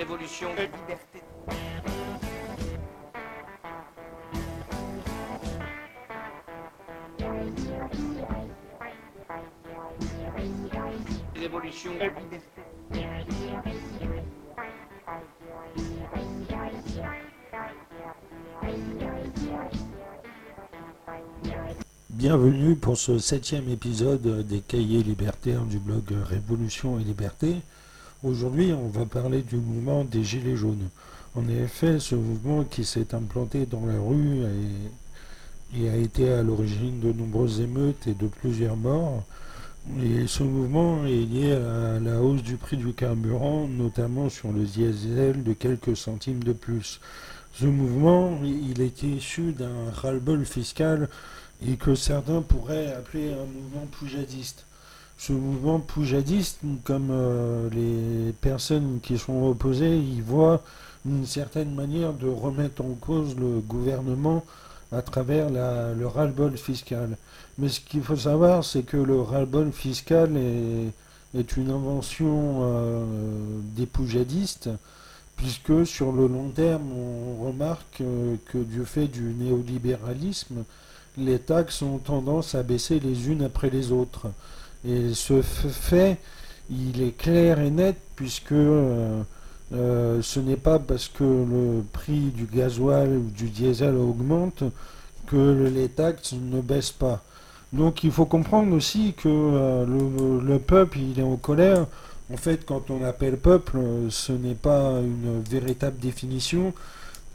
Révolution et liberté. Révolution et liberté. Bienvenue pour ce septième épisode des cahiers libertaires du blog Révolution et Liberté. Aujourd'hui, on va parler du mouvement des Gilets jaunes. En effet, ce mouvement qui s'est implanté dans la rue et, a été à l'origine de nombreuses émeutes et de plusieurs morts. Et ce mouvement est lié à la hausse du prix du carburant, notamment sur le diesel de quelques centimes de plus. Ce mouvement, il était issu d'un ras-le-bol fiscal et que certains pourraient appeler un mouvement poujadiste. Ce mouvement poujadiste, comme euh, les personnes qui sont opposées, y voient une certaine manière de remettre en cause le gouvernement à travers le ras-le-bol fiscal. Mais ce qu'il faut savoir, c'est que le ras-le-bol fiscal est, est une invention euh, des poujadistes, puisque sur le long terme, on remarque euh, que du fait du néolibéralisme, les taxes ont tendance à baisser les unes après les autres. Et ce fait, il est clair et net puisque euh, euh, ce n'est pas parce que le prix du gasoil ou du diesel augmente que les taxes ne baissent pas. Donc il faut comprendre aussi que euh, le, le peuple, il est en colère. En fait, quand on appelle peuple, ce n'est pas une véritable définition,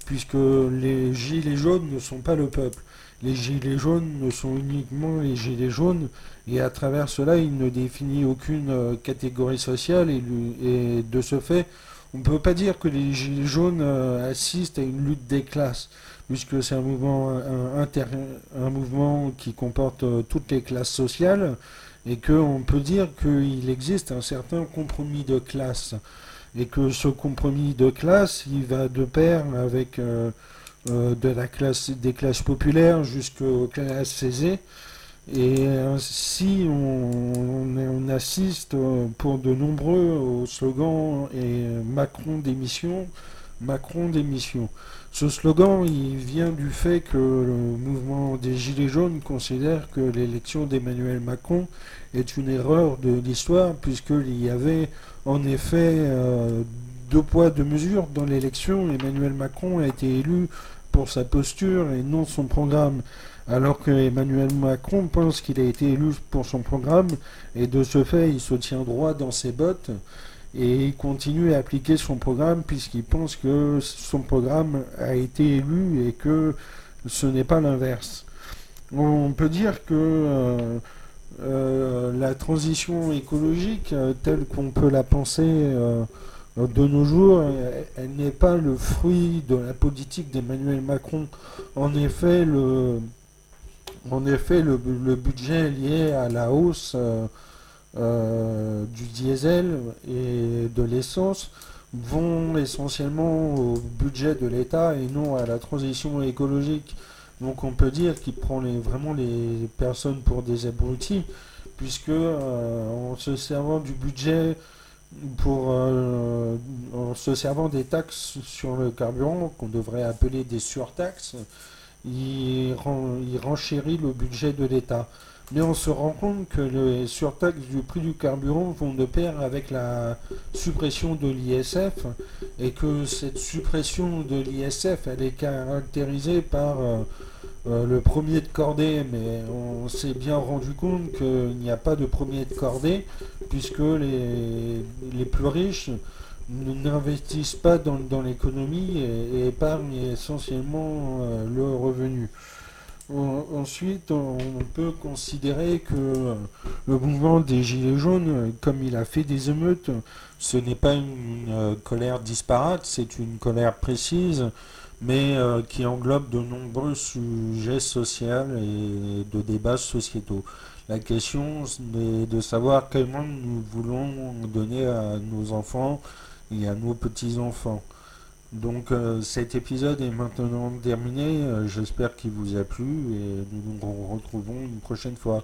puisque les gilets jaunes ne sont pas le peuple. Les gilets jaunes ne sont uniquement les gilets jaunes, et à travers cela, il ne définit aucune euh, catégorie sociale, et, de ce fait, on ne peut pas dire que les gilets jaunes euh, assistent à une lutte des classes, puisque c'est un mouvement, un mouvement qui comporte euh, toutes les classes sociales, et qu'on peut dire qu'il existe un certain compromis de classe, et que ce compromis de classe, il va de pair avec... euh, euh, de la classe, des classes populaires jusqu'aux classes aisées. Et ainsi, on, on- assiste pour de nombreux au slogan et Macron démission, Macron démission. Ce slogan, il vient du fait que le mouvement des Gilets jaunes considère que l'élection d'Emmanuel Macron est une erreur de l'histoire, puisqu'il y avait en effet euh, deux poids, deux mesures dans l'élection. Emmanuel Macron a été élu pour sa posture et non son programme. Alors que Emmanuel Macron pense qu'il a été élu pour son programme et de ce fait il se tient droit dans ses bottes et il continue à appliquer son programme puisqu'il pense que son programme a été élu et que ce n'est pas l'inverse. On peut dire que euh, euh, la transition écologique euh, telle qu'on peut la penser de nos jours, elle, n'est pas le fruit de la politique d'Emmanuel Macron. En effet, le, en effet, le, le budget lié à la hausse du diesel et de l'essence vont essentiellement au budget de l'État et non à la transition écologique. Donc on peut dire qu'il prend vraiment les personnes pour des abrutis, puisque euh, en se servant du budget pour euh, en se servant des taxes sur le carburant qu'on devrait appeler des surtaxes, il, il renchérit le budget de l'État. Mais on se rend compte que les surtaxes du prix du carburant vont de pair avec la suppression de l'ISF et que cette suppression de l'ISF elle est caractérisée par euh, euh, le premier de cordée, mais on s'est bien rendu compte qu'il n'y a pas de premier de cordée puisque les, les plus riches n'investissent pas dans, dans l'économie et, et épargnent essentiellement euh, le revenu. En- Ensuite, on peut considérer que euh, le mouvement des Gilets jaunes, euh, comme il a fait des émeutes, ce n'est pas une euh, colère disparate, c'est une colère précise, mais qui englobe de nombreux sujets sociaux et de débats sociétaux. La question est de savoir quel monde nous voulons donner à nos enfants et à nos petits-enfants. Donc euh, cet épisode est maintenant terminé. Euh, J'espère qu'il vous a plu et nous nous retrouvons une prochaine fois.